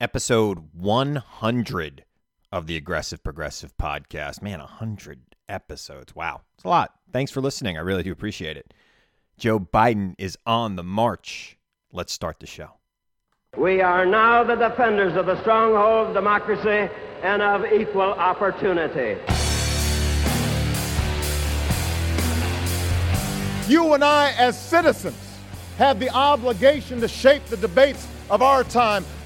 episode 100 of the Aggressive Progressive podcast. Man, 100 episodes. Wow. It's a lot. Thanks for listening. I really do appreciate it. Joe Biden is on the march. Let's start the show. We are now the defenders of the stronghold of democracy and of equal opportunity. You and I, as citizens, have the obligation to shape the debates of our time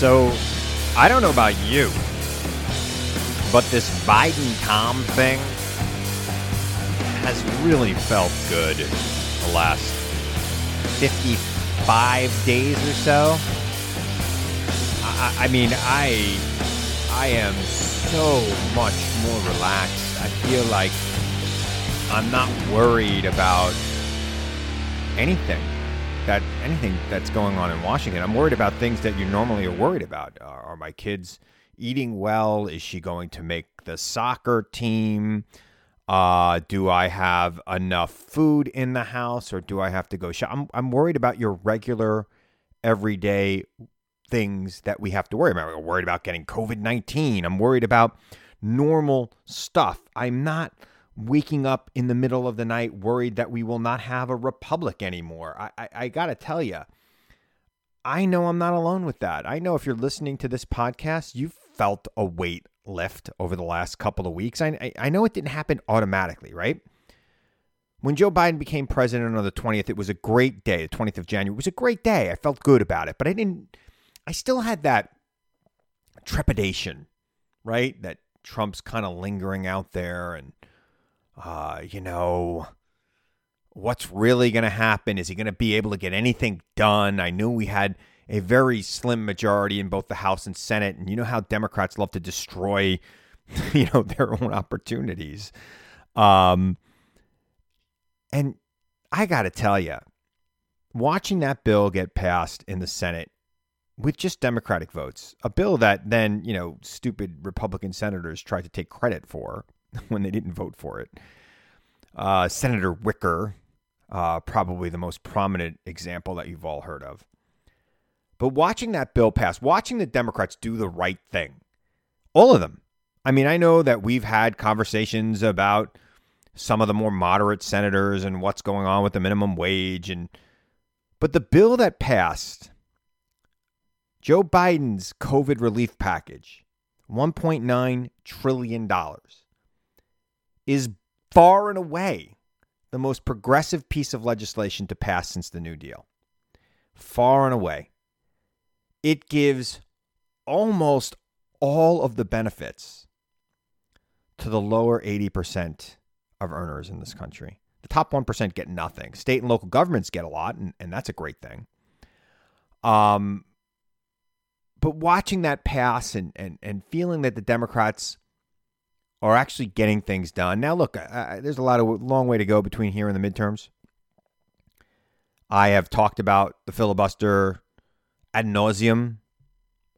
So, I don't know about you, but this Biden calm thing has really felt good the last 55 days or so. I, I mean, I I am so much more relaxed. I feel like I'm not worried about anything that anything that's going on in Washington. I'm worried about things that you normally are worried about. Are, are my kids eating well? Is she going to make the soccer team? Uh, do I have enough food in the house or do I have to go shop? I'm, I'm worried about your regular, everyday things that we have to worry about. I'm worried about getting COVID 19. I'm worried about normal stuff. I'm not waking up in the middle of the night worried that we will not have a republic anymore. I, I, I got to tell you, I know I'm not alone with that. I know if you're listening to this podcast, you've felt a weight lift over the last couple of weeks. I, I, I know it didn't happen automatically, right? When Joe Biden became president on the 20th, it was a great day. The 20th of January it was a great day. I felt good about it, but I didn't, I still had that trepidation, right? That Trump's kind of lingering out there and uh, you know, what's really going to happen? Is he going to be able to get anything done? I knew we had a very slim majority in both the House and Senate, and you know how Democrats love to destroy, you know, their own opportunities. Um, and I got to tell you, watching that bill get passed in the Senate with just Democratic votes, a bill that then, you know, stupid Republican senators tried to take credit for when they didn't vote for it. Uh, Senator Wicker, uh, probably the most prominent example that you've all heard of. But watching that bill pass, watching the Democrats do the right thing, all of them. I mean, I know that we've had conversations about some of the more moderate senators and what's going on with the minimum wage and but the bill that passed Joe Biden's COVID relief package, $1.9 trillion is far and away the most progressive piece of legislation to pass since the New Deal. Far and away. It gives almost all of the benefits to the lower 80% of earners in this country. The top 1% get nothing. State and local governments get a lot, and, and that's a great thing. Um, but watching that pass and, and, and feeling that the Democrats are actually getting things done. Now, look, there's a lot of long way to go between here and the midterms. I have talked about the filibuster ad nauseum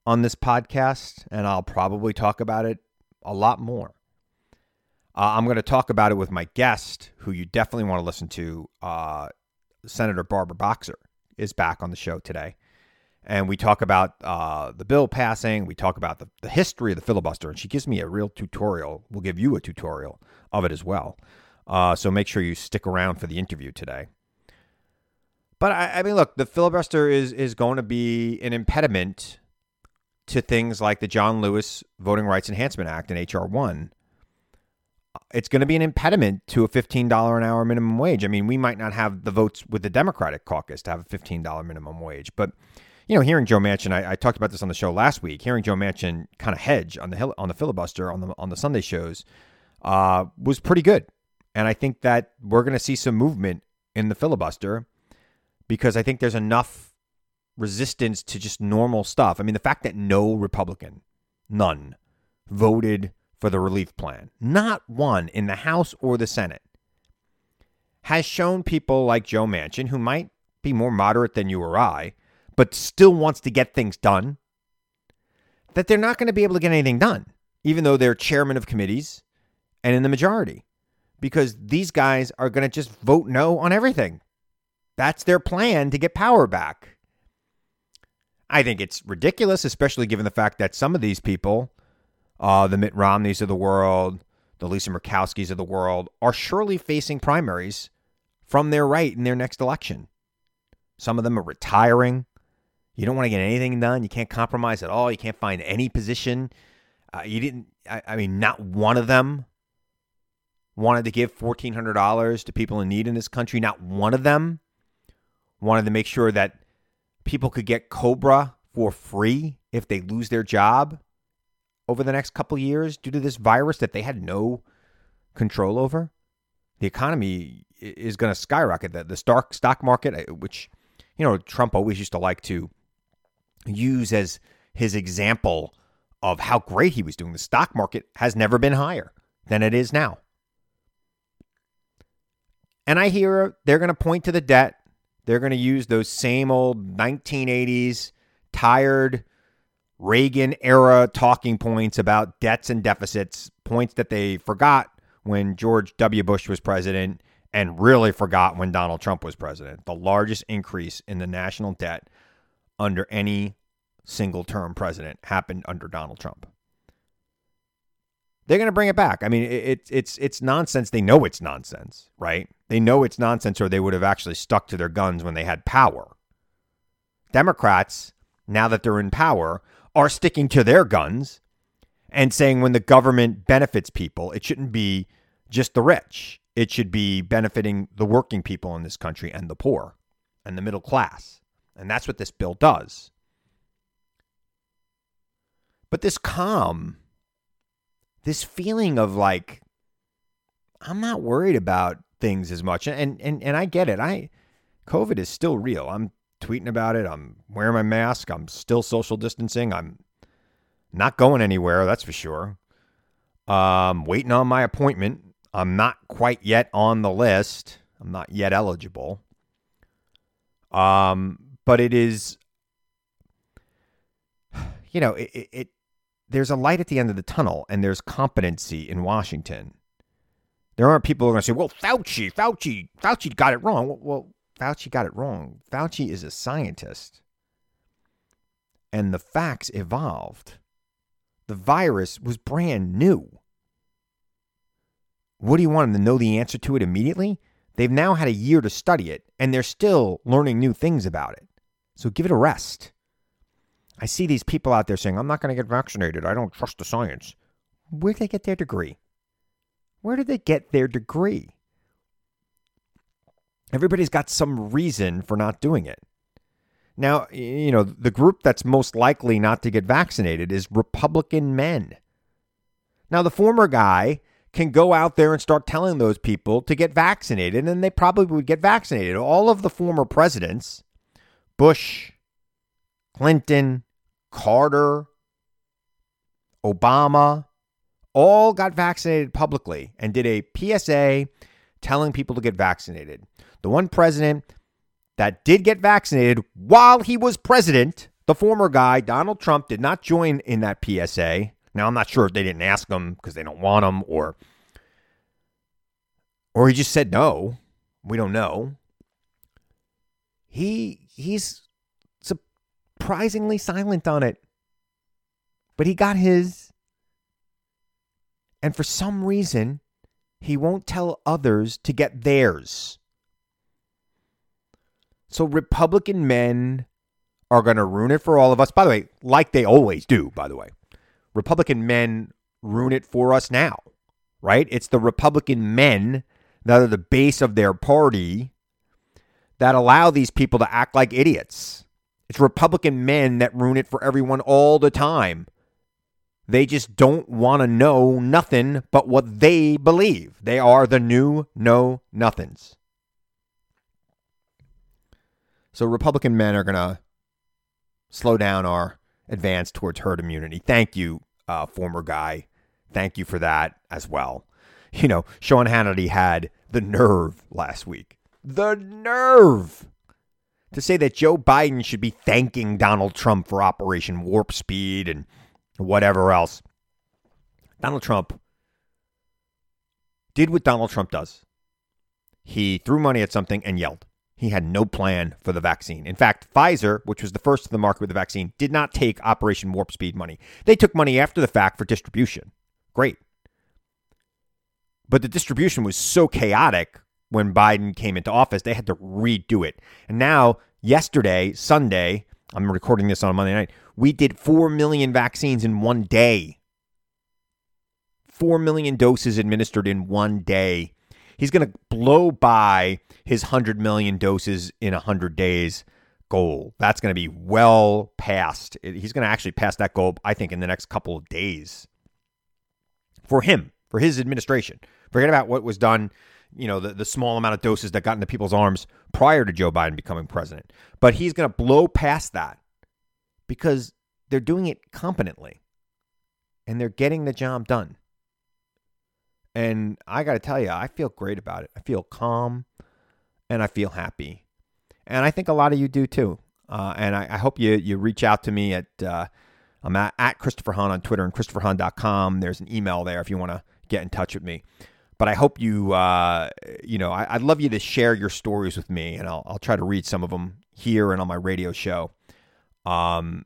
on this podcast, and I'll probably talk about it a lot more. Uh, I'm going to talk about it with my guest, who you definitely want to listen to. Uh, Senator Barbara Boxer is back on the show today and we talk about uh, the bill passing. We talk about the, the history of the filibuster, and she gives me a real tutorial. We'll give you a tutorial of it as well. Uh, so make sure you stick around for the interview today. But I, I mean, look, the filibuster is is going to be an impediment to things like the John Lewis Voting Rights Enhancement Act and HR 1, it's going to be an impediment to a $15 an hour minimum wage. I mean, we might not have the votes with the Democratic caucus to have a $15 minimum wage, but you know, hearing Joe Manchin, I, I, talked about this on the show last week. Hearing Joe Manchin kind of hedge on the on the filibuster on the on the Sunday shows uh, was pretty good, and I think that we're going to see some movement in the filibuster because I think there's enough resistance to just normal stuff. I mean, the fact that no Republican, none, voted for the relief plan, not one in the House or the Senate, has shown people like Joe Manchin, who might be more moderate than you or I, but still wants to get things done, that they're not going to be able to get anything done, even though they're chairman of committees and in the majority, because these guys are going to just vote no on everything. That's their plan to get power back. I think it's ridiculous, especially given the fact that some of these people, uh, the Mitt Romneys of the world, the Lisa Murkowskis of the world, are surely facing primaries from their right in their next election. Some of them are retiring. You don't want to get anything done. You can't compromise at all. You can't find any position. Uh, you didn't. I, I mean, not one of them wanted to give fourteen hundred dollars to people in need in this country. Not one of them wanted to make sure that people could get Cobra for free if they lose their job over the next couple years due to this virus that they had no control over. The economy is going to skyrocket. The, the stock stock market, uh, which you know Trump always used to like to use as his example of how great he was doing. The stock market has never been higher than it is now. And I hear they're going to point to the debt. They're going to use those same old 1980s tired Reagan era talking points about debts and deficits, points that they forgot when George W. Bush was president and really forgot when Donald Trump was president. The largest increase in the national debt under any single term president happened under Donald Trump. They're going to bring it back. I mean, it's it's it's nonsense. They know it's nonsense, right? They know it's nonsense, or they would have actually stuck to their guns when they had power. Democrats, now that they're in power, are sticking to their guns and saying when the government benefits people, it shouldn't be just the rich. It should be benefiting the working people in this country and the poor and the middle class. And that's what this bill does. But this calm, this feeling of like, I'm not worried about things as much. And and and I get it. I COVID is still real. I'm tweeting about it. I'm wearing my mask. I'm still social distancing. I'm not going anywhere, that's for sure. Um waiting on my appointment. I'm not quite yet on the list. I'm not yet eligible. Um but it is you know it, it, there's a light at the end of the tunnel and there's competency in washington. There aren't people who are going to say well fauci fauci fauci got it wrong. Well, well fauci got it wrong. Fauci is a scientist. And the facts evolved. The virus was brand new. What do you want them to know the answer to it immediately? They've now had a year to study it and they're still learning new things about it so give it a rest. I see these people out there saying, I'm not going to get vaccinated. I don't trust the science. Where did they get their degree? Where did they get their degree? Everybody's got some reason for not doing it. Now, you know, the group that's most likely not to get vaccinated is Republican men. Now, the former guy can go out there and start telling those people to get vaccinated, and they probably would get vaccinated. All of the former presidents Bush, Clinton, Carter, Obama, all got vaccinated publicly and did a PSA telling people to get vaccinated. The one president that did get vaccinated while he was president, the former guy, Donald Trump, did not join in that PSA. Now, I'm not sure if they didn't ask him because they don't want him or or he just said no. We don't know. He he's surprisingly silent on it. But he got his. And for some reason, he won't tell others to get theirs. So Republican men are going to ruin it for all of us. By the way, like they always do, by the way. Republican men ruin it for us now, right? It's the Republican men that are the base of their party that allow these people to act like idiots. It's Republican men that ruin it for everyone all the time. They just don't want to know nothing but what they believe. They are the new know nothings. So Republican men are going to slow down our advance towards herd immunity. Thank you, uh, former guy. Thank you for that as well. You know, Sean Hannity had the nerve last week. The nerve to say that Joe Biden should be thanking Donald Trump for Operation Warp Speed and whatever else. Donald Trump did what Donald Trump does. He threw money at something and yelled. He had no plan for the vaccine. In fact, Pfizer, which was the first to the market with the vaccine, did not take Operation Warp Speed money. They took money after the fact for distribution. Great. But the distribution was so chaotic when Biden came into office, they had to redo it. And now, yesterday, Sunday, I'm recording this on Monday night, we did 4 million vaccines in one day. 4 million doses administered in one day. He's going to blow by his 100 million doses in 100 days goal. That's going to be well past. He's going to actually pass that goal, I think, in the next couple of days. For him, for his administration. Forget about what was done you know, the, the small amount of doses that got into people's arms prior to Joe Biden becoming president. But he's going to blow past that because they're doing it competently and they're getting the job done. And I got to tell you, I feel great about it. I feel calm and I feel happy. And I think a lot of you do too. Uh, and I, I, hope you, you reach out to me at, uh, I'm at, at Christopher Hahn on Twitter and ChristopherHahn.com. There's an email there if you want to get in touch with me but I hope you, uh, you know, I, would love you to share your stories with me, and I'll, I'll try to read some of them here and on my radio show. Um,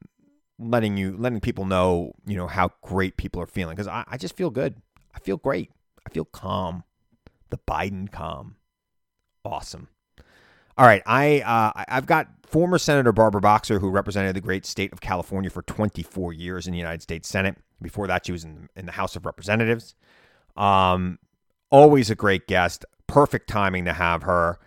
letting you, letting people know, you know, how great people are feeling because I, I just feel good. I feel great. I feel calm. The Biden calm. Awesome. All right, I uh, I've got former Senator Barbara Boxer, who represented the great state of California for 24 years in the United States Senate. Before that, she was in, in the House of Representatives. Um, always a great guest. Perfect timing to have her.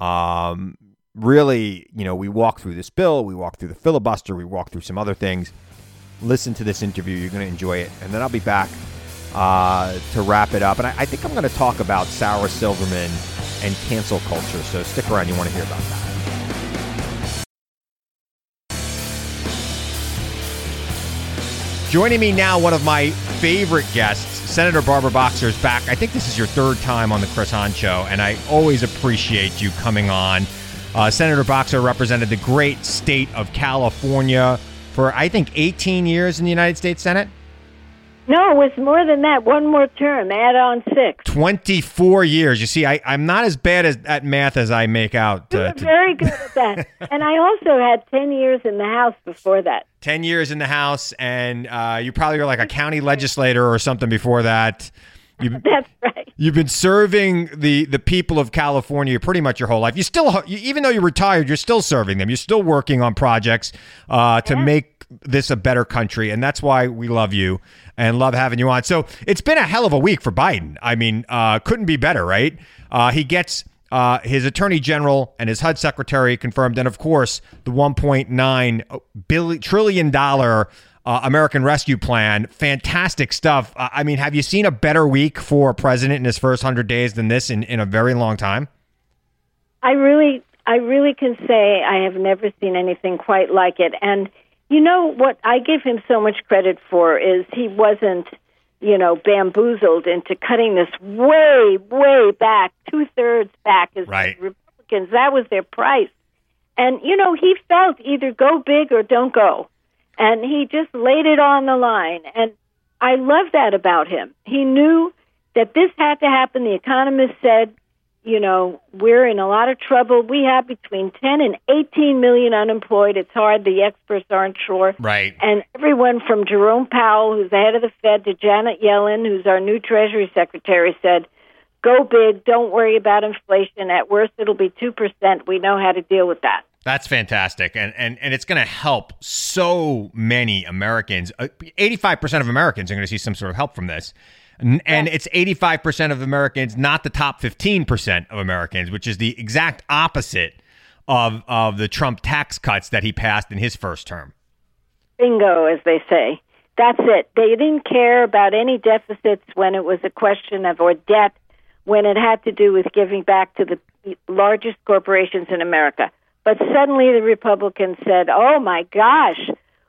Um, really, you know, we walk through this bill, we walk through the filibuster, we walk through some other things. Listen to this interview; you're going to enjoy it, and then I'll be back uh, to wrap it up. And I, I think I'm going to talk about Sarah Silverman and cancel culture. So stick around; you want to hear about that. Joining me now, one of my favorite guests Senator Barbara Boxer is back. I think this is your third time on the Chris Hahn Show, and I always appreciate you coming on. Uh, Senator Boxer represented the great state of California for, I think, 18 years in the United States Senate. No, it was more than that. One more term, add on six. 24 years. You see, I, I'm not as bad as, at math as I make out. You uh, were very good at that. and I also had 10 years in the House before that. 10 years in the House, and uh, you probably were like a county legislator or something before that. You, That's right. You've been serving the, the people of California pretty much your whole life. You still, even though you're retired, you're still serving them. You're still working on projects uh, to yeah. make this a better country, and that's why we love you and love having you on. So it's been a hell of a week for Biden. I mean, uh, couldn't be better, right? Uh, he gets uh, his attorney general and his HUD secretary confirmed, and of course, the 1.9 billion trillion dollar uh, American Rescue Plan. Fantastic stuff. Uh, I mean, have you seen a better week for a president in his first hundred days than this in, in a very long time? I really, I really can say I have never seen anything quite like it, and you know what I give him so much credit for is he wasn't, you know, bamboozled into cutting this way, way back, two thirds back as right. Republicans. That was their price. And, you know, he felt either go big or don't go. And he just laid it on the line. And I love that about him. He knew that this had to happen. The economist said you know, we're in a lot of trouble. We have between 10 and 18 million unemployed. It's hard. The experts aren't sure. Right. And everyone from Jerome Powell, who's the head of the Fed, to Janet Yellen, who's our new Treasury Secretary, said, go big. Don't worry about inflation. At worst, it'll be 2%. We know how to deal with that. That's fantastic, and and and it's going to help so many Americans. Uh, eighty-five percent of Americans are going to see some sort of help from this, and, and it's eighty-five percent of Americans, not the top fifteen percent of Americans, which is the exact opposite of of the Trump tax cuts that he passed in his first term. Bingo, as they say. That's it. They didn't care about any deficits when it was a question of or debt when it had to do with giving back to the largest corporations in America. But suddenly the Republicans said, oh my gosh,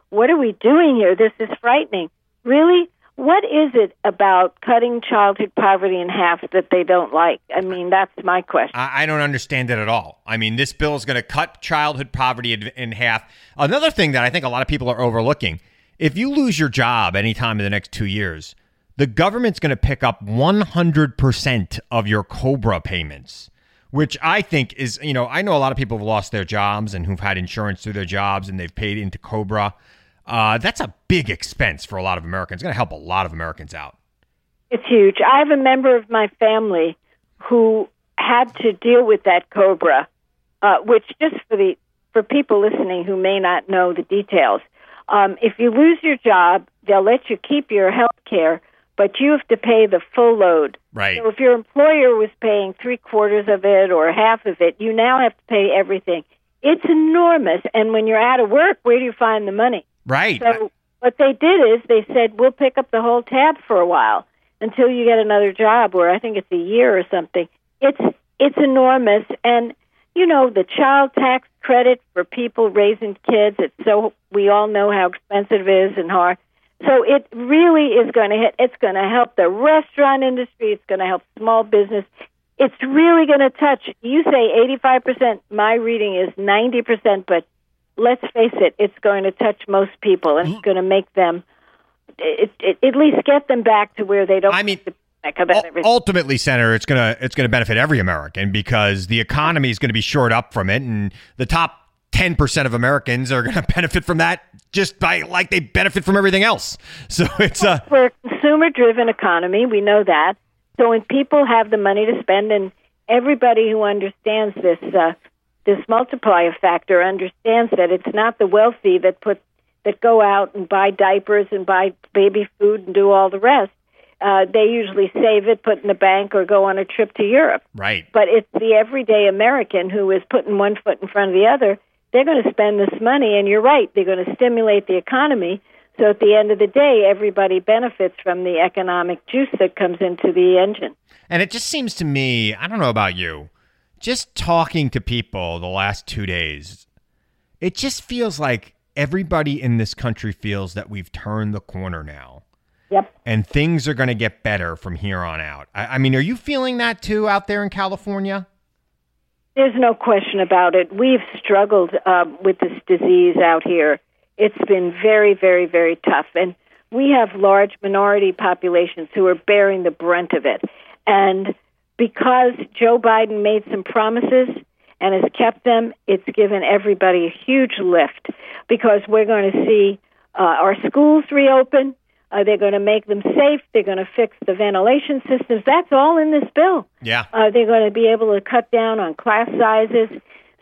what are we doing here? This is frightening. Really? What is it about cutting childhood poverty in half that they don't like? I mean, that's my question. I, I don't understand it at all. I mean, this bill is going to cut childhood poverty in, in half. Another thing that I think a lot of people are overlooking if you lose your job anytime in the next two years, the government's going to pick up 100% of your COBRA payments which I think is, you know, I know a lot of people have lost their jobs and who've had insurance through their jobs and they've paid into Cobra. Uh, that's a big expense for a lot of Americans. It's going to help a lot of Americans out. It's huge. I have a member of my family who had to deal with that Cobra, uh, which just for the for people listening who may not know the details, um, if you lose your job, they'll let you keep your health care, but you have to pay the full load. Right. So if your employer was paying three quarters of it or half of it, you now have to pay everything. It's enormous. And when you're out of work, where do you find the money? Right. So what they did is they said, we'll pick up the whole tab for a while until you get another job, or I think it's a year or something. It's it's enormous, and you know the child tax credit for people raising kids. It's so we all know how expensive it is and hard. So it really is going to hit. It's going to help the restaurant industry. It's going to help small business. It's really going to touch. You say 85%. My reading is 90%, but let's face it, it's going to touch most people, and it's mm. going to make them it, it, at least get them back to where they don't. I mean, ultimately, Senator, it's gonna it's gonna benefit every American because the economy is going to be shored up from it, and the top 10% of Americans are going to benefit from that just by like they benefit from everything else. So it's a we're a consumer driven economy, we know that. So when people have the money to spend and everybody who understands this uh, this multiplier factor understands that it's not the wealthy that put that go out and buy diapers and buy baby food and do all the rest. Uh, they usually save it, put in the bank, or go on a trip to Europe. Right. But it's the everyday American who is putting one foot in front of the other they're going to spend this money, and you're right, they're going to stimulate the economy. So at the end of the day, everybody benefits from the economic juice that comes into the engine. And it just seems to me, I don't know about you, just talking to people the last two days, it just feels like everybody in this country feels that we've turned the corner now. Yep. And things are going to get better from here on out. I, I mean, are you feeling that too out there in California? There's no question about it. We've struggled uh, with this disease out here. It's been very, very, very tough. And we have large minority populations who are bearing the brunt of it. And because Joe Biden made some promises and has kept them, it's given everybody a huge lift because we're going to see uh, our schools reopen. Uh, they're going to make them safe. They're going to fix the ventilation systems. That's all in this bill. Yeah. Uh, they're going to be able to cut down on class sizes.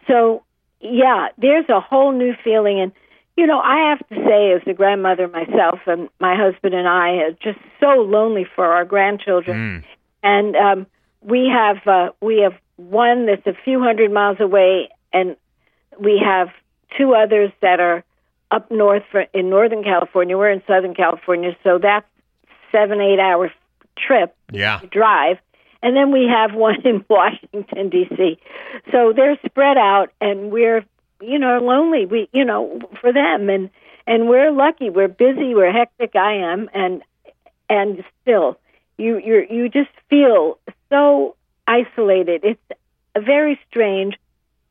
So, yeah, there's a whole new feeling. And, you know, I have to say, as a grandmother myself, and my husband and I are just so lonely for our grandchildren. Mm. And um, we have uh, we have one that's a few hundred miles away, and we have two others that are up north for, in Northern California. We're in Southern California, so that's seven eight hour trip Yeah. drive. And then we have one in Washington D.C. So they're spread out, and we're you know lonely. We you know for them, and and we're lucky. We're busy. We're hectic. I am, and and still, you you you just feel so isolated. It's very strange,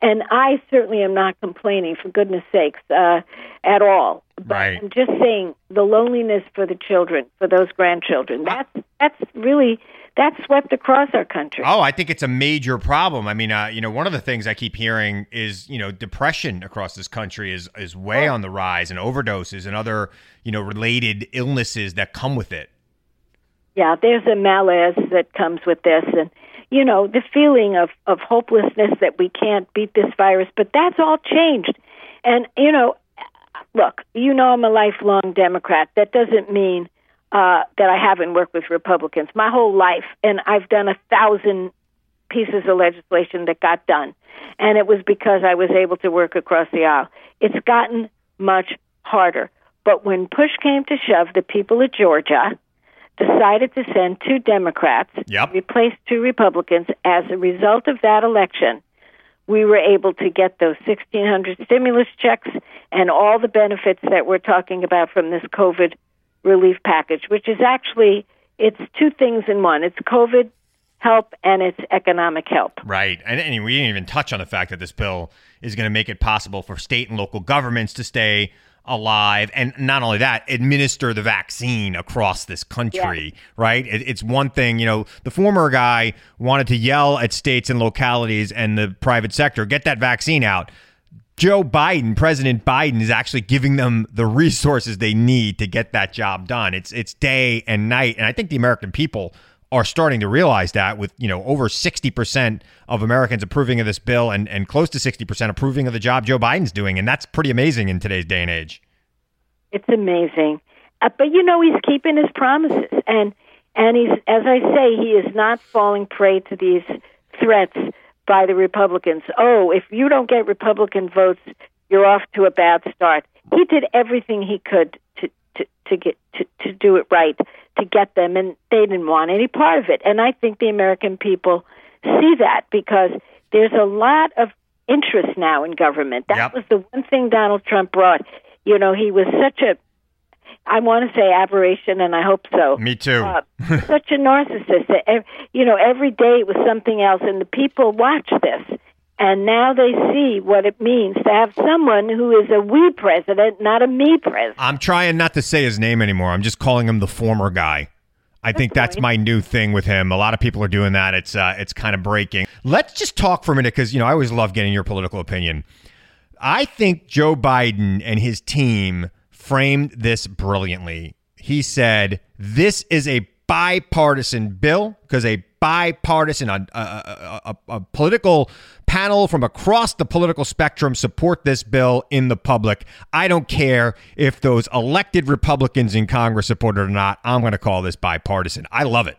and I certainly am not complaining. For goodness sakes, uh, at all. But Right. I'm just saying the loneliness for the children, for those grandchildren. That's that's really that's swept across our country. Oh, I think it's a major problem. I mean, uh, you know, one of the things I keep hearing is, you know, depression across this country is is way on the rise, and overdoses and other, you know, related illnesses that come with it. Yeah, there's a malaise that comes with this, and you know, the feeling of, of hopelessness that we can't beat this virus. But that's all changed. And, you know, look, you know I'm a lifelong Democrat. That doesn't mean uh, that I haven't worked with Republicans my whole life, and I've done a thousand pieces of legislation that got done, and it was because I was able to work across the aisle. It's gotten much harder, but when push came to shove, the people of Georgia decided to send two Democrats, Yep. replace two Republicans. As a result of that election, we were able to get those 1,600 stimulus checks and all the benefits that we're talking about from this COVID relief package, which is actually it's two things in one. It's COVID help and it's economic help. Right. And, and we didn't even touch on the fact that this bill is going to make it possible for state and local governments to stay alive and not only that administer the vaccine across this country right? It, it's one thing you know the former guy wanted to yell at states and localities and the private sector get that vaccine out. Joe Biden, President Biden, is actually giving them the resources they need to get that job done. It's it's day and night, and I think the American people are starting to realize that with you know over 60% of Americans approving of this bill and, and close to 60% approving of the job Joe Biden's doing and that's pretty amazing in today's day and age. It's amazing. Uh, but you know he's keeping his promises and and he's as I say he is not falling prey to these threats by the Republicans. Oh, if you don't get Republican votes, you're off to a bad start. He did everything he could to to, to get to, to do it right to get them, and they didn't want any part of it. And I think the American people see that because there's a lot of interest now in government. That Yep. was the one thing Donald Trump brought. You know, he was such a I want to say aberration, and I hope so. Me too. Uh, such a narcissist. that You know, every day it was something else, and the people watch this, and now they see what it means to have someone who is a we president, not a me president. I'm trying not to say his name anymore. I'm just calling him the former guy. I think that's my new thing with him. A lot of people are doing that. It's uh, it's kind of breaking. Let's just talk for a minute because you know I always love getting your political opinion. I think Joe Biden and his team framed this brilliantly. He said this is a bipartisan bill because a bipartisan a, a, a, a, political panel from across the political spectrum support this bill in the public. I don't care if those elected Republicans in Congress support it or not. I'm going to call this bipartisan. I love it.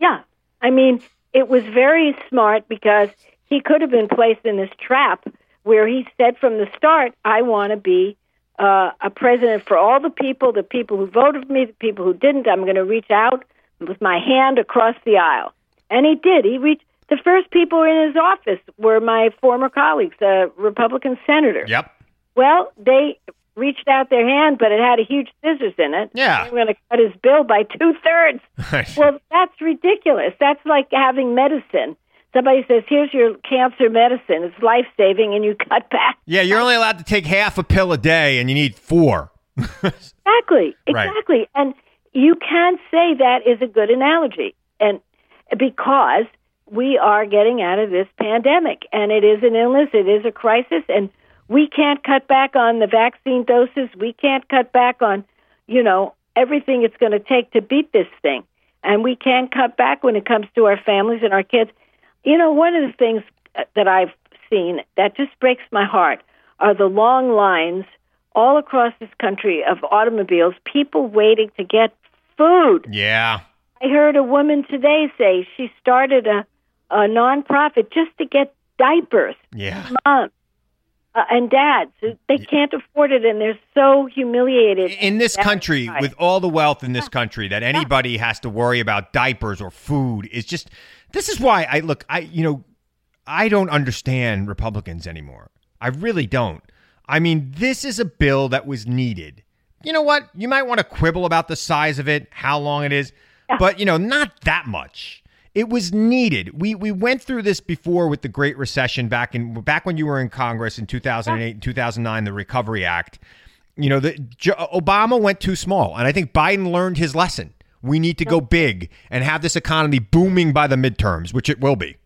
Yeah. I mean, it was very smart because he could have been placed in this trap where he said from the start, I want to be uh, a president for all the people, the people who voted for me, the people who didn't. I'm going to reach out with my hand across the aisle. And he did. He reached. The first people in his office were my former colleagues, the Republican senator. Yep. Well, they reached out their hand, but it had a huge scissors in it. Yeah. They were going to cut his bill by two thirds. well, that's ridiculous. That's like having medicine. Somebody says, "Here's your cancer medicine. It's life saving," and you cut back. Yeah, you're only allowed to take half a pill a day, and you need four. Exactly. Right. Exactly. And you can say that is a good analogy, and because we are getting out of this pandemic, and it is an illness, it is a crisis, and we can't cut back on the vaccine doses. We can't cut back on, you know, everything it's going to take to beat this thing, and we can't cut back when it comes to our families and our kids. You know, one of the things uh, that I've seen that just breaks my heart are the long lines all across this country of automobiles, people waiting to get food. Yeah. I heard a woman today say she started a, a nonprofit just to get diapers. Yeah. Moms uh, and dads, they can't afford it, and they're so humiliated. In this That's country, right. with all the wealth in this country, that anybody has to worry about diapers or food is just. This is why I look. I you know, I don't understand Republicans anymore. I really don't. I mean, this is a bill that was needed. You know what? You might want to quibble about the size of it, how long it is, but you know, not that much. It was needed. We we went through this before with the Great Recession back in back when you were in Congress in 2008 and 2009, the Recovery Act. You know, the Obama went too small, and I think Biden learned his lesson. We need to go big and have this economy booming by the midterms, which it will be.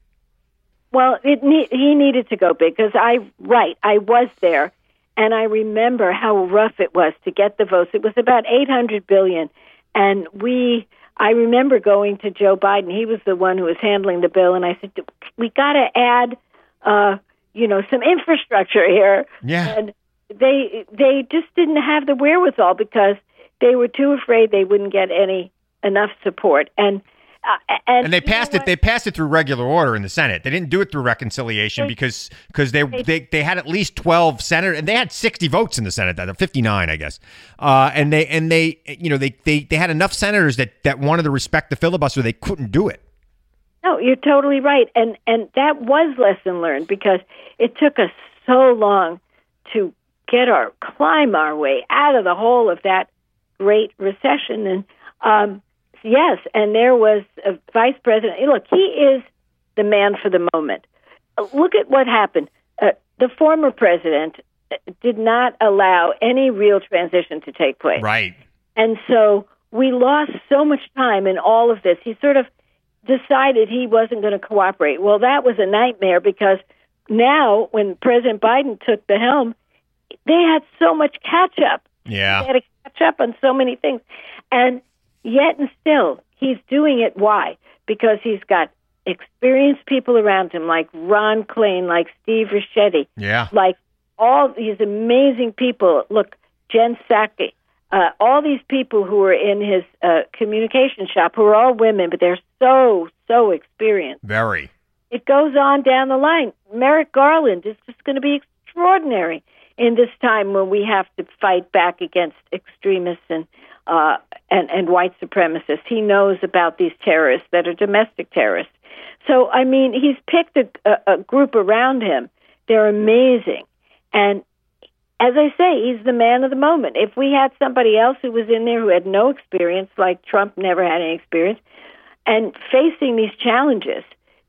Well, it ne- he needed to go big because I right I was there, and I remember how rough it was to get the votes. It was about eight hundred billion, and we I remember going to Joe Biden. He was the one who was handling the bill, and I said, "We got to add, uh, you know, some infrastructure here." Yeah. And they they just didn't have the wherewithal because they were too afraid they wouldn't get any enough support. And uh, and, And they passed it. They passed it through regular order in the Senate. They didn't do it through reconciliation because because they, they they had at least twelve senators and they had sixty votes in the Senate. That fifty nine, I guess. Uh, and they and they you know they, they they had enough senators that that wanted to respect the filibuster. They couldn't do it. No, you're totally right, and and that was lesson learned because it took us so long to get our climb our way out of the hole of that great recession. And um, yes, and there was a vice president. Look, he is the man for the moment. Uh, Look at what happened. Uh, the former president uh, did not allow any real transition to take place. Right. And so we lost so much time in all of this. He sort of decided he wasn't going to cooperate. Well, that was a nightmare because now when President Biden took the helm, they had so much catch up. Yeah. They had to catch up on so many things. And yet and still, he's doing it. Why? Because he's got experienced people around him like Ron Klain, like Steve Richetti, Yeah. like all these amazing people. Look, Jen Psaki, uh, all these people who are in his uh, communication shop, who are all women, but they're so, so experienced. Very. It goes on down the line. Merrick Garland is just going to be extraordinary in this time when we have to fight back against extremists and uh, and and white supremacists. He knows about these terrorists that are domestic terrorists. So I mean, he's picked a, a, a group around him. They're amazing, and as I say, he's the man of the moment. If we had somebody else who was in there who had no experience, like Trump never had any experience, and facing these challenges,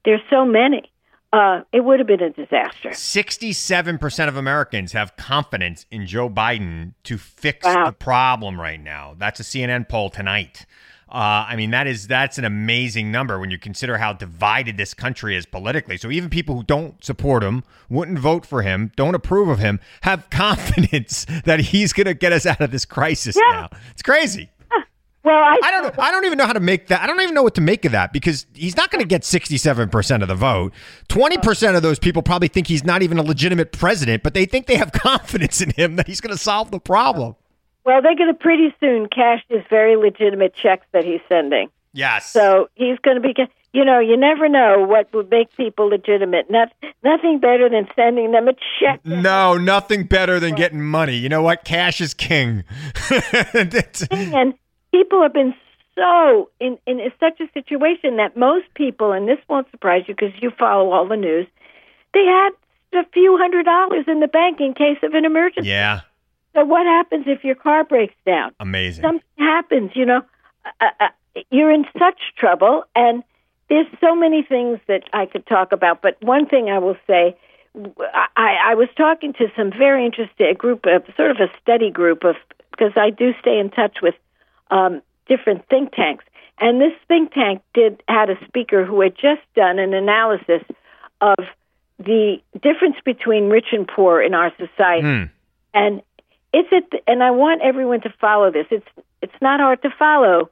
there's so many. Uh, it would have been a disaster. 67% of Americans have confidence in Joe Biden to fix Wow. the problem right now. That's a CNN poll tonight. Uh, I mean, that is that's an amazing number when you consider how divided this country is politically. So even people who don't support him, wouldn't vote for him, don't approve of him, have confidence that he's going to get us out of this crisis now. It's crazy. Well, I, I don't. know. I don't even know how to make that. I don't even know what to make of that because he's not going to get sixty-seven percent of the vote. Twenty percent of those people probably think he's not even a legitimate president, but they think they have confidence in him that he's going to solve the problem. Well, they're going to pretty soon cash his very legitimate checks that he's sending. Yes. So he's going to be, you know, you never know what would make people legitimate. Not, nothing better than sending them a check. no, nothing better than getting money. You know what? Cash is king. And people have been so in, in such a situation that most people, and this won't surprise you because you follow all the news, they had a few hundred dollars in the bank in case of an emergency. yeah. So what happens if your car breaks down? Amazing. something happens, you know, uh, uh, you're in such trouble. And there's so many things that I could talk about. But one thing I will say, I, I was talking to some very interesting group of sort of a study group of because I do stay in touch with um, different think tanks. And this think tank did had a speaker who had just done an analysis of the difference between rich and poor in our society. Hmm. And it's it and I want everyone to follow this. It's it's not hard to follow.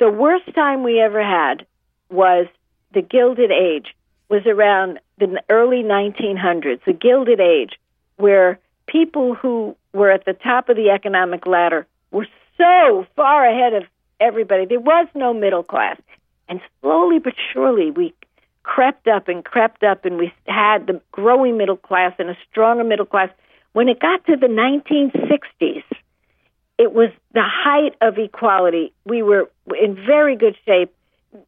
The worst time we ever had was the Gilded Age. Was around the early 1900s, the Gilded Age, where people who were at the top of the economic ladder were so far ahead of everybody. There was no middle class. And slowly but surely, we crept up and crept up, and we had the growing middle class and a stronger middle class. When it got to the 1960s, it was the height of equality. We were in very good shape.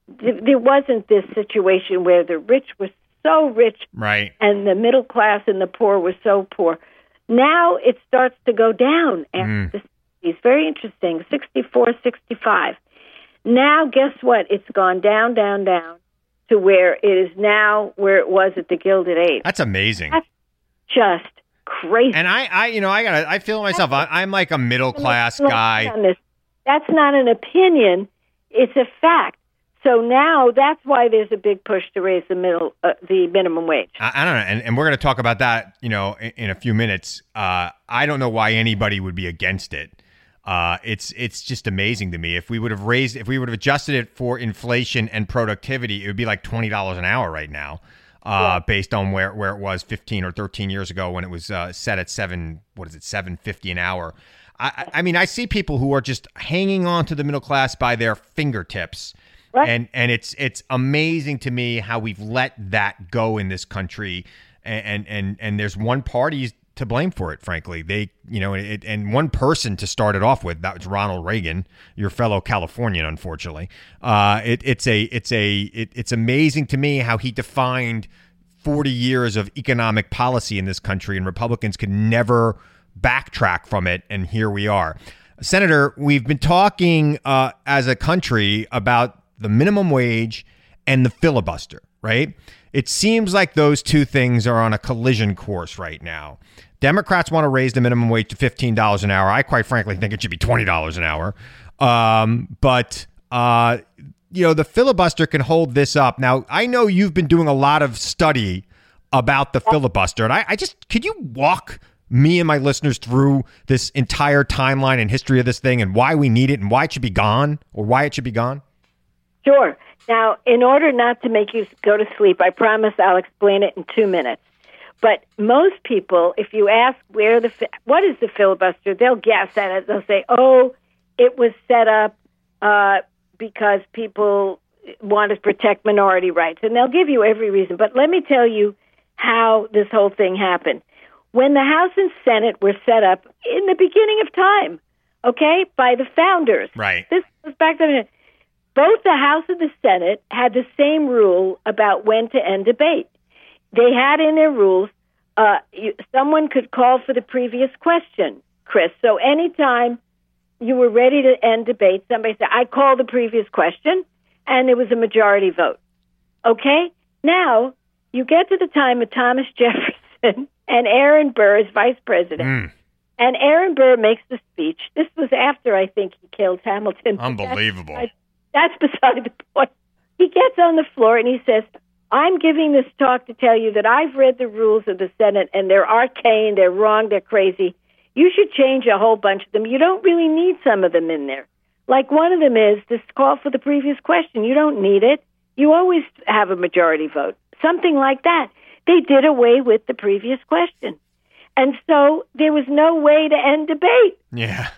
There wasn't this situation where the rich were so rich Right. and the middle class and the poor were so poor. Now it starts to go down after Mm. the 60s. Very interesting. 64, 65. Now, guess what? It's gone down, down, down to where it is now where it was at the Gilded Age. That's amazing. That's just crazy. And I, I, you know, I got. I feel myself. I, I'm like a middle class guy. That's not an opinion; it's a fact. So now that's why there's a big push to raise the middle, uh, the minimum wage. I, I don't know, and, and we're going to talk about that, you know, in, in a few minutes. Uh, I don't know why anybody would be against it. Uh, it's it's just amazing to me. If we would have raised, if we would have adjusted it for inflation and productivity, it would be like twenty dollars an hour right now, uh, based on where where it was fifteen or thirteen years ago when it was uh, set at seven. What is it, seven fifty an hour? I, I mean, I see people who are just hanging on to the middle class by their fingertips. Right. And and it's it's amazing to me how we've let that go in this country, and and and there's one party to blame for it. Frankly, they you know it, and one person to start it off with that was Ronald Reagan, your fellow Californian. Unfortunately, uh, it, it's a it's a it, it's amazing to me how he defined 40 years of economic policy in this country, and Republicans could never backtrack from it, and here we are. Senator, we've been talking uh, as a country about the minimum wage and the filibuster, right? It seems like those two things are on a collision course right now. Democrats want to raise the minimum wage to $15 an hour. I quite frankly think it should be $20 an hour. Um, but, uh, you know, the filibuster can hold this up. Now, I know you've been doing a lot of study about the filibuster, and I, I just, could you walk me and my listeners through this entire timeline and history of this thing and why we need it and why it should be gone or why it should be gone? Sure. Now, in order not to make you go to sleep, I promise I'll explain it in two minutes. But most people, if you ask where the what is the filibuster, they'll guess at it. They'll say, "Oh, it was set up uh, because people want to protect minority rights," and they'll give you every reason. But let me tell you how this whole thing happened. When the House and Senate were set up in the beginning of time, okay, by the founders. Right. This was back then. Both the House and the Senate had the same rule about when to end debate. They had in their rules uh, you, someone could call for the previous question, Chris. So anytime you were ready to end debate, somebody said, I call the previous question, and there was a majority vote. Okay? Now, you get to the time of Thomas Jefferson and Aaron Burr as vice president. And Aaron Burr makes the speech. This was after I think he killed Hamilton. Unbelievable. That's, that's beside the point. He gets on the floor and he says, I'm giving this talk to tell you that I've read the rules of the Senate and they're arcane, they're wrong, they're crazy. You should change a whole bunch of them. You don't really need some of them in there. Like one of them is this call for the previous question. You don't need it. You always have a majority vote. Something like that. They did away with the previous question. And so there was no way to end debate. Yeah.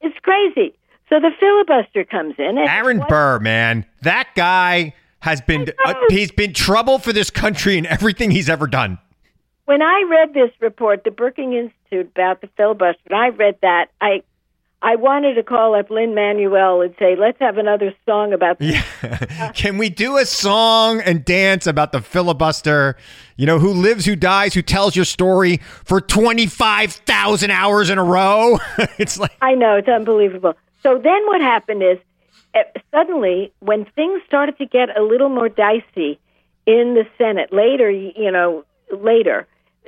It's crazy. So the filibuster comes in. And Aaron Burr, man, that guy has been uh, he's been trouble for this country in everything he's ever done. when I read this report, the Brookings Institute about the filibuster, and I read that, I I wanted to call up Lin-Manuel and say, let's have another song about this. Can we do a song and dance about the filibuster? You know, who lives, who dies, who tells your story for 25,000 hours in a row? it's like, I know, it's unbelievable. So then what happened is, Eh, suddenly, when things started to get a little more dicey in the Senate, later, you know, later,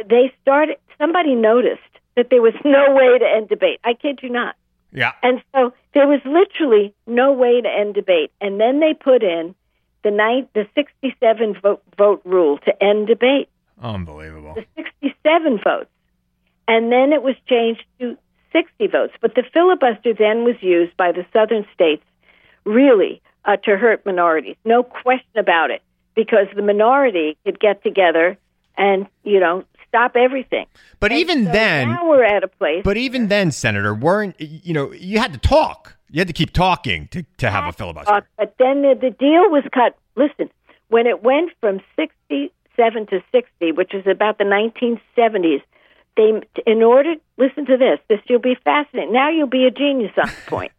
they started, somebody noticed that there was no way to end debate. I kid you not. yeah. And so there was literally no way to end debate. And then they put in the night the 67 vote, vote rule to end debate. Unbelievable. The 67 votes. And then it was changed to 60 votes. But the filibuster then was used by the southern states really uh, to hurt minorities. No question about it. Because the minority could get together and, you know, stop everything. But even So then, now we're at a place. but even then, Senator, weren't, you know, you had to talk. You had to keep talking to, to have a filibuster. Uh, but then the, the deal was cut. Listen, when it went from 67 to 60, which was about the 1970s, they, in order, listen to this, this you'll be fascinated. Now you'll be a genius on the point.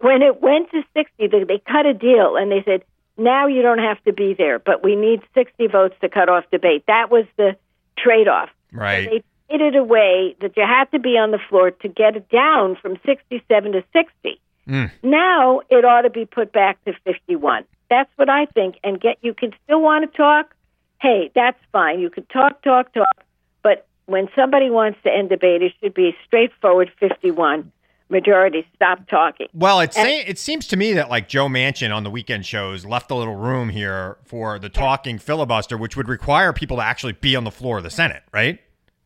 When it went to 60, they, they cut a deal and they said, now you don't have to be there, but we need 60 votes to cut off debate. That was the trade off. Right. They made it a way that you had to be on the floor to get it down from 67 to 60. Mm. Now it ought to be put back to 51. That's what I think. And get you can still want to talk. Hey, that's fine. You can talk, talk, talk. But when somebody wants to end debate, it should be straightforward 51 majority. Stop talking. Well, it And- se- it seems to me that like Joe Manchin on the weekend shows left a little room here for the talking filibuster, which would require people to actually be on the floor of the Senate, right?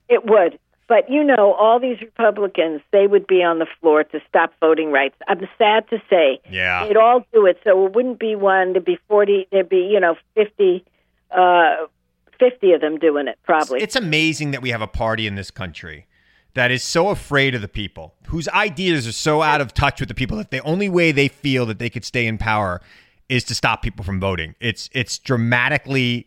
It would. But you know, all these Republicans, they would be on the floor to stop voting rights. I'm sad to say. Yeah. They'd all do it, so it wouldn't be one, there'd be 40, there'd be, you know, 50, uh, 50 of them doing it, probably. It's amazing that we have a party in this country that is so afraid of the people, whose ideas are so out of touch with the people that the only way they feel that they could stay in power is to stop people from voting. It's it's dramatically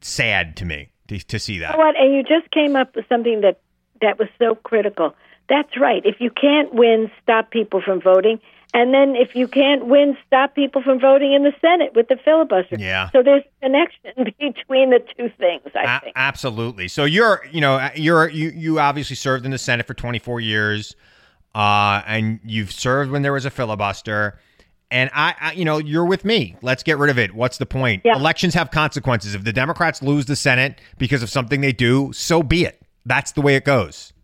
sad to me to, to see that. You know what? And you just came up with something that that was so critical. That's right. If you can't win, stop people from voting. And then if you can't win, stop people from voting in the Senate with the filibuster. Yeah. So there's a connection between the two things, I A- think. absolutely. So you're, you know, you're you you obviously served in the Senate for 24 years, uh, and you've served when there was a filibuster. And I, I, you know, you're with me. Let's get rid of it. What's the point? Yeah. Elections have consequences. If the Democrats lose the Senate because of something they do, so be it. That's the way it goes.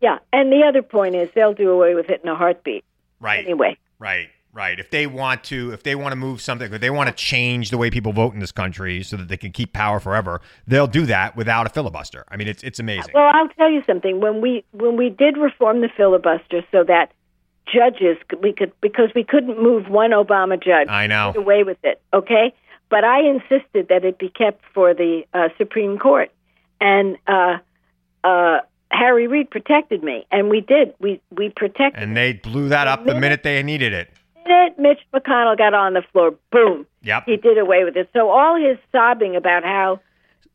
Yeah. And the other point is they'll do away with it in a heartbeat. Right. Anyway. Right. Right. If they want to, if they want to move something, if they want to change the way people vote in this country so that they can keep power forever, they'll do that without a filibuster. I mean, it's it's amazing. Well, I'll tell you something. When we when we did reform the filibuster so that judges could- we could because we couldn't move one Obama judge. I know. Away with it, okay? But I insisted that it be kept for the uh, Supreme Court, and uh, uh, Harry Reid protected me, and we did. We we protected. And they blew that up the minute they needed it. The minute Mitch McConnell got on the floor, boom, Yep. he did away with it. So all his sobbing about how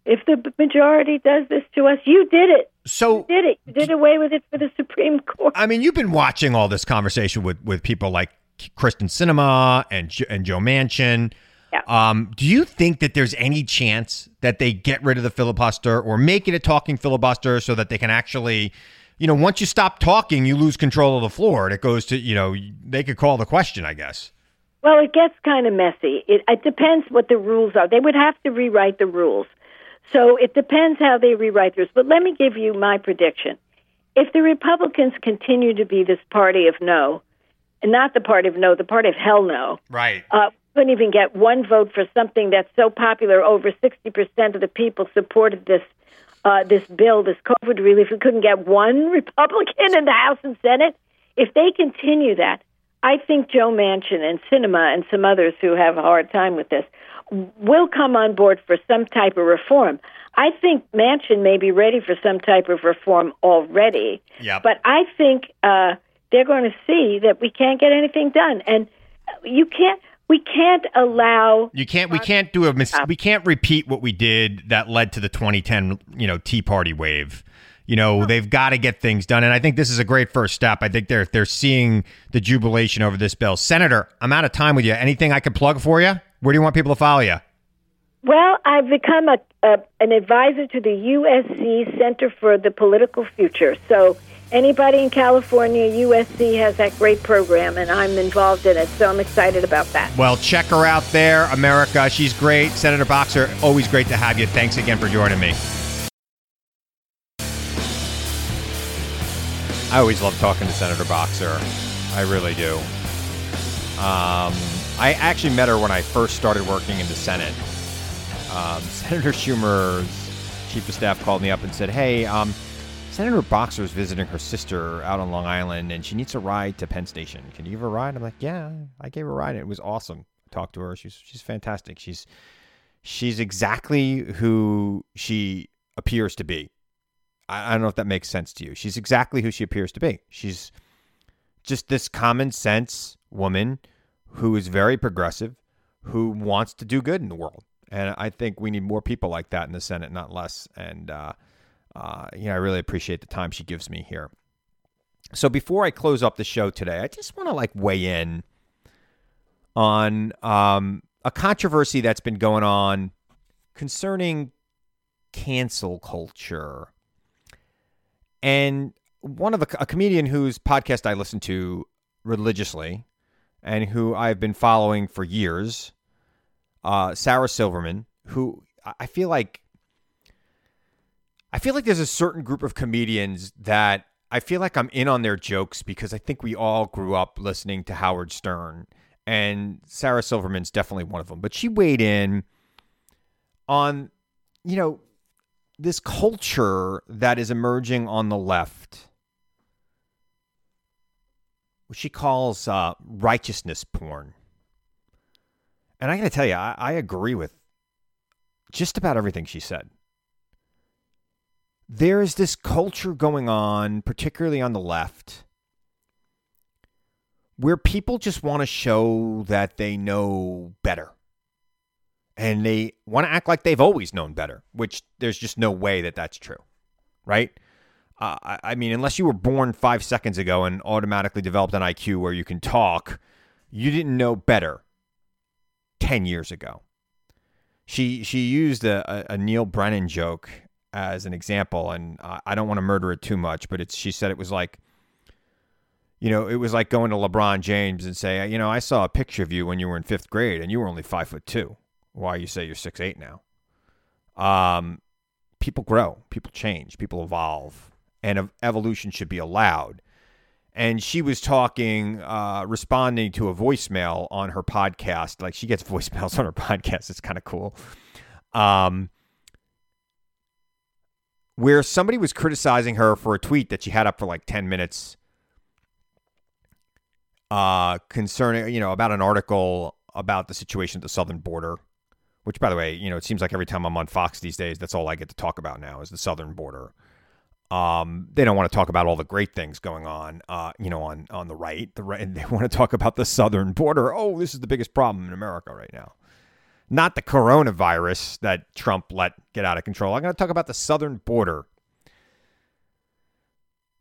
if the majority does this to us, you did it. So you did it. You did away with it for the Supreme Court. I mean, you've been watching all this conversation with with people like Kyrsten Sinema and and Joe Manchin. Yeah. Um, do you think that there's any chance that they get rid of the filibuster or make it a talking filibuster so that they can actually, you know, once you stop talking, you lose control of the floor and it goes to, you know, they could call the question, I guess. Well, it gets kind of messy. It, it depends what the rules are. They would have to rewrite the rules. So it depends how they rewrite those. But let me give you my prediction. If the Republicans continue to be this party of no, and not the party of no, the party of hell no, Right. uh, couldn't even get one vote for something that's so popular. Over sixty percent of the people supported this uh, this bill, this COVID relief. We couldn't get one Republican in the House and Senate. If they continue that, I think Joe Manchin and Sinema and some others who have a hard time with this will come on board for some type of reform. I think Manchin may be ready for some type of reform already. Yep. But I think uh, they're going to see that we can't get anything done, and you can't. We can't allow. You can't. We can't do a. Mis- we can't repeat what we did that led to the 2010, you know, Tea Party wave. You know, they've got to get things done, and I think this is a great first step. I think they're they're seeing the jubilation over this bill. Senator, I'm out of time with you. Anything I could plug for you? Where do you want people to follow you? Well, I've become a, a an advisor to the USC Center for the Political Future. So anybody in California, USC has that great program, and I'm involved in it. So I'm excited about that. Well, check her out there, America. She's great. Senator Boxer, always great to have you. Thanks again for joining me. I always love talking to Senator Boxer. I really do. Um, I actually met her when I first started working in the Senate. Um, Senator Schumer's chief of staff called me up and said, "Hey, um, Senator Boxer is visiting her sister out on Long Island, and she needs a ride to Penn Station. Can you give her a ride?" I'm like, "Yeah." I gave her a ride, it was awesome. I talked to her. She's she's fantastic. She's she's exactly who she appears to be. I, I don't know if that makes sense to you. She's exactly who she appears to be. She's just this common sense woman who is very progressive, who wants to do good in the world. And I think we need more people like that in the Senate, not less. And, uh, uh, you know, I really appreciate the time she gives me here. So before I close up the show today, I just want to like weigh in on um, a controversy that's been going on concerning cancel culture. And one of the, a comedian whose podcast I listen to religiously and who I've been following for years, uh, Sarah Silverman, who I feel like I feel like there's a certain group of comedians that I feel like I'm in on their jokes because I think we all grew up listening to Howard Stern, and Sarah Silverman's definitely one of them. But she weighed in on, you know, this culture that is emerging on the left, what she calls uh, righteousness porn. And I got to tell you, I, I agree with just about everything she said. There is this culture going on, particularly on the left, where people just want to show that they know better. And they want to act like they've always known better, which there's just no way that that's true, right? Uh, I, mean, unless you were born five seconds ago and automatically developed an IQ where you can talk, you didn't know better 10 years ago. She, she used a, a Neal Brennan joke as an example, and I don't want to murder it too much, but it's she said it was like, you know, it was like going to LeBron James and say, you know, I saw a picture of you when you were in fifth grade and you were only five foot two. Why you say you're six eight now? Um, people grow, people change, people evolve, and evolution should be allowed. And she was talking, uh, responding to a voicemail on her podcast. Like she gets voicemails on her podcast. It's kind of cool. Um, where somebody was criticizing her for a tweet that she had up for like 10 minutes uh, concerning, you know, about an article about the situation at the southern border, which, by the way, you know, it seems like every time I'm on Fox these days, that's all I get to talk about now is the southern border. Um, they don't want to talk about all the great things going on, uh, you know, on on the right. The right, they want to talk about the southern border. Oh, this is the biggest problem in America right now not the coronavirus that Trump let get out of control. I'm going to talk about the southern border.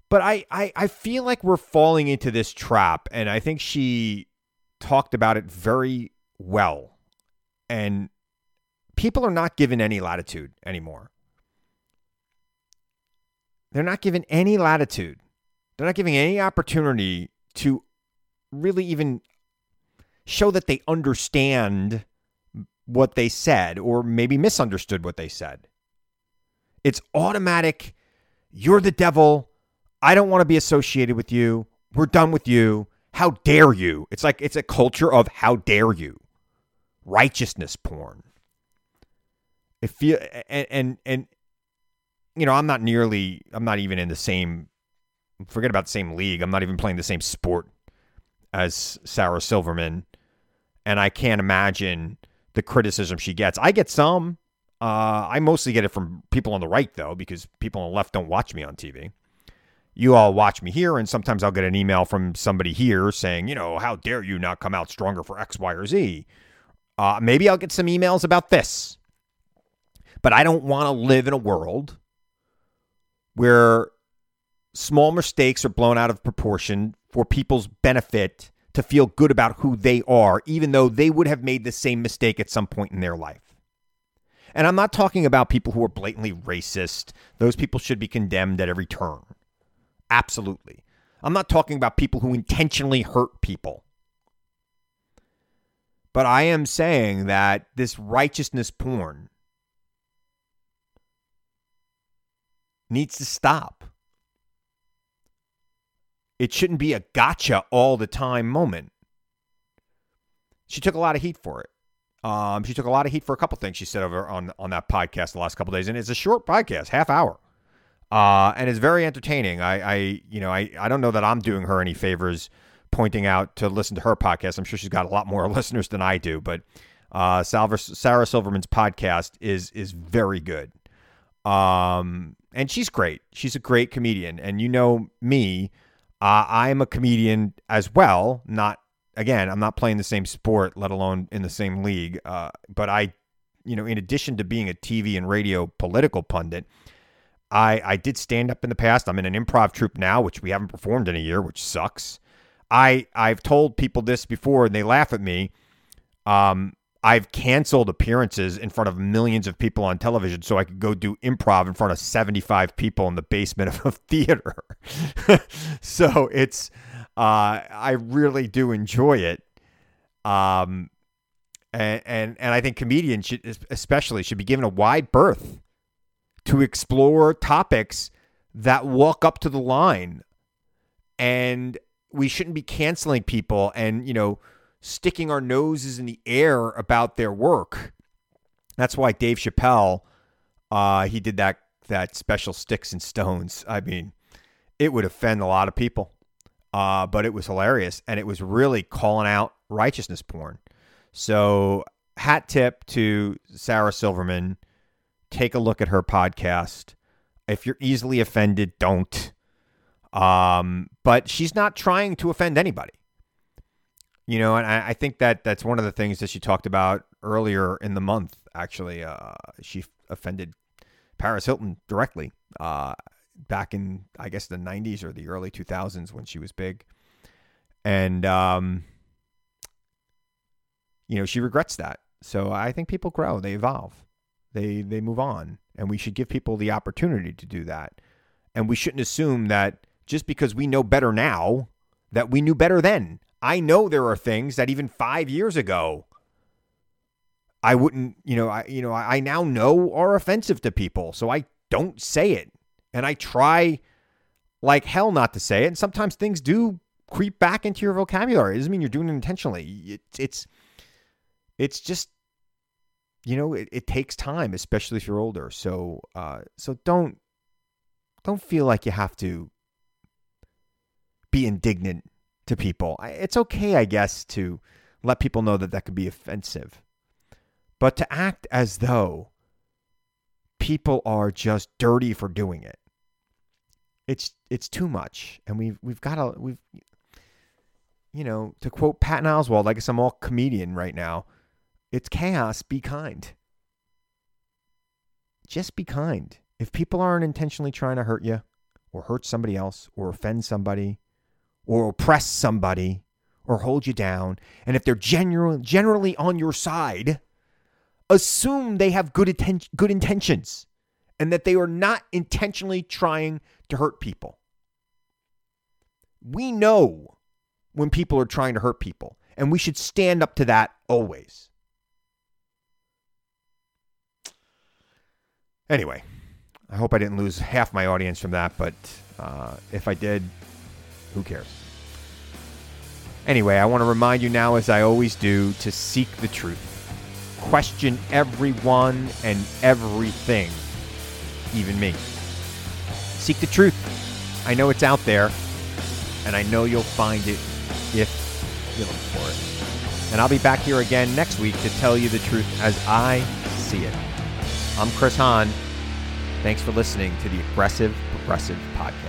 But I, I, I feel like we're falling into this trap, and I think she talked about it very well. And people are not given any latitude anymore. They're not given any latitude. They're not giving any opportunity to really even show that they understand what they said or maybe misunderstood what they said. It's automatic. You're the devil. I don't want to be associated with you. We're done with you. How dare you? It's like it's a culture of how dare you. Righteousness porn. If feel and and, and you know, I'm not nearly I'm not even in the same forget about the same league. I'm not even playing the same sport as Sarah Silverman. And I can't imagine the criticism she gets. I get some. Uh, I mostly get it from people on the right, though, because people on the left don't watch me on TV. You all watch me here, and sometimes I'll get an email from somebody here saying, you know, how dare you not come out stronger for X, Y, or Z. Uh, maybe I'll get some emails about this. But I don't want to live in a world where small mistakes are blown out of proportion for people's benefit to feel good about who they are, even though they would have made the same mistake at some point in their life. And I'm not talking about people who are blatantly racist. Those people should be condemned at every turn. Absolutely. I'm not talking about people who intentionally hurt people. But I am saying that this righteousness porn needs to stop. It shouldn't be a gotcha all the time moment. She took a lot of heat for it. Um, she took a lot of heat for a couple things she said over on on that podcast the last couple days, and it's a short podcast, half hour, uh, and it's very entertaining. I, I, you know, I, I don't know that I'm doing her any favors pointing out to listen to her podcast. I'm sure she's got a lot more listeners than I do, but uh, Sarah Silverman's podcast is is very good, um, and she's great. She's a great comedian, and you know me. Uh, I'm a comedian as well. Not again, I'm not playing the same sport, let alone in the same league. Uh, but I, you know, in addition to being a TV and radio political pundit, I I did stand up in the past. I'm in an improv troupe now, which we haven't performed in a year, which sucks. I I've told people this before, and they laugh at me. Um, I've canceled appearances in front of millions of people on television so I could go do improv in front of 75 people in the basement of a theater. so it's, uh, I really do enjoy it. Um, and, and, and I think comedians should, especially should be given a wide berth to explore topics that walk up to the line. And we shouldn't be canceling people and, you know, sticking our noses in the air about their work. That's why Dave Chappelle, uh, he did that that special sticks and stones. I mean, it would offend a lot of people, uh, but it was hilarious, and it was really calling out righteousness porn. So, hat tip to Sarah Silverman. Take a look at her podcast. If you're easily offended, don't. Um, but she's not trying to offend anybody. You know, and I, I, think that that's one of the things that she talked about earlier in the month. Actually, uh, she offended Paris Hilton directly uh, back in, I guess, the 90s or the early 2000s when she was big. And, um, you know, she regrets that. So I think people grow, they evolve, they they move on, and we should give people the opportunity to do that. And we shouldn't assume that just because we know better now that we knew better then. I know there are things that even 5 years ago I wouldn't, you know, I you know, I now know are offensive to people, so I don't say it. And I try like hell not to say it. And sometimes things do creep back into your vocabulary. It doesn't mean you're doing it intentionally. It's it's it's just you know, it, it takes time, especially if you're older. So uh so don't don't feel like you have to be indignant to people. It's okay, I guess, to let people know that that could be offensive. But to act as though people are just dirty for doing it, it's it's too much. And we've we've got to we've you know to quote Patton Oswalt, I guess I'm all comedian right now. It's chaos. Be kind. Just be kind. If people aren't intentionally trying to hurt you, or hurt somebody else, or offend somebody, or oppress somebody, or hold you down, and if they're generally on your side, assume they have good, atten- good intentions and that they are not intentionally trying to hurt people. We know when people are trying to hurt people, and we should stand up to that always. Anyway, I hope I didn't lose half my audience from that, but uh, if I did, who cares? Anyway, I want to remind you now, as I always do, to seek the truth question everyone and everything, even me. Seek the truth. I know it's out there, and I know you'll find it if you look for it. And I'll be back here again next week to tell you the truth as I see it. I'm Chris Hahn. Thanks for listening to the Aggressive Progressive Podcast.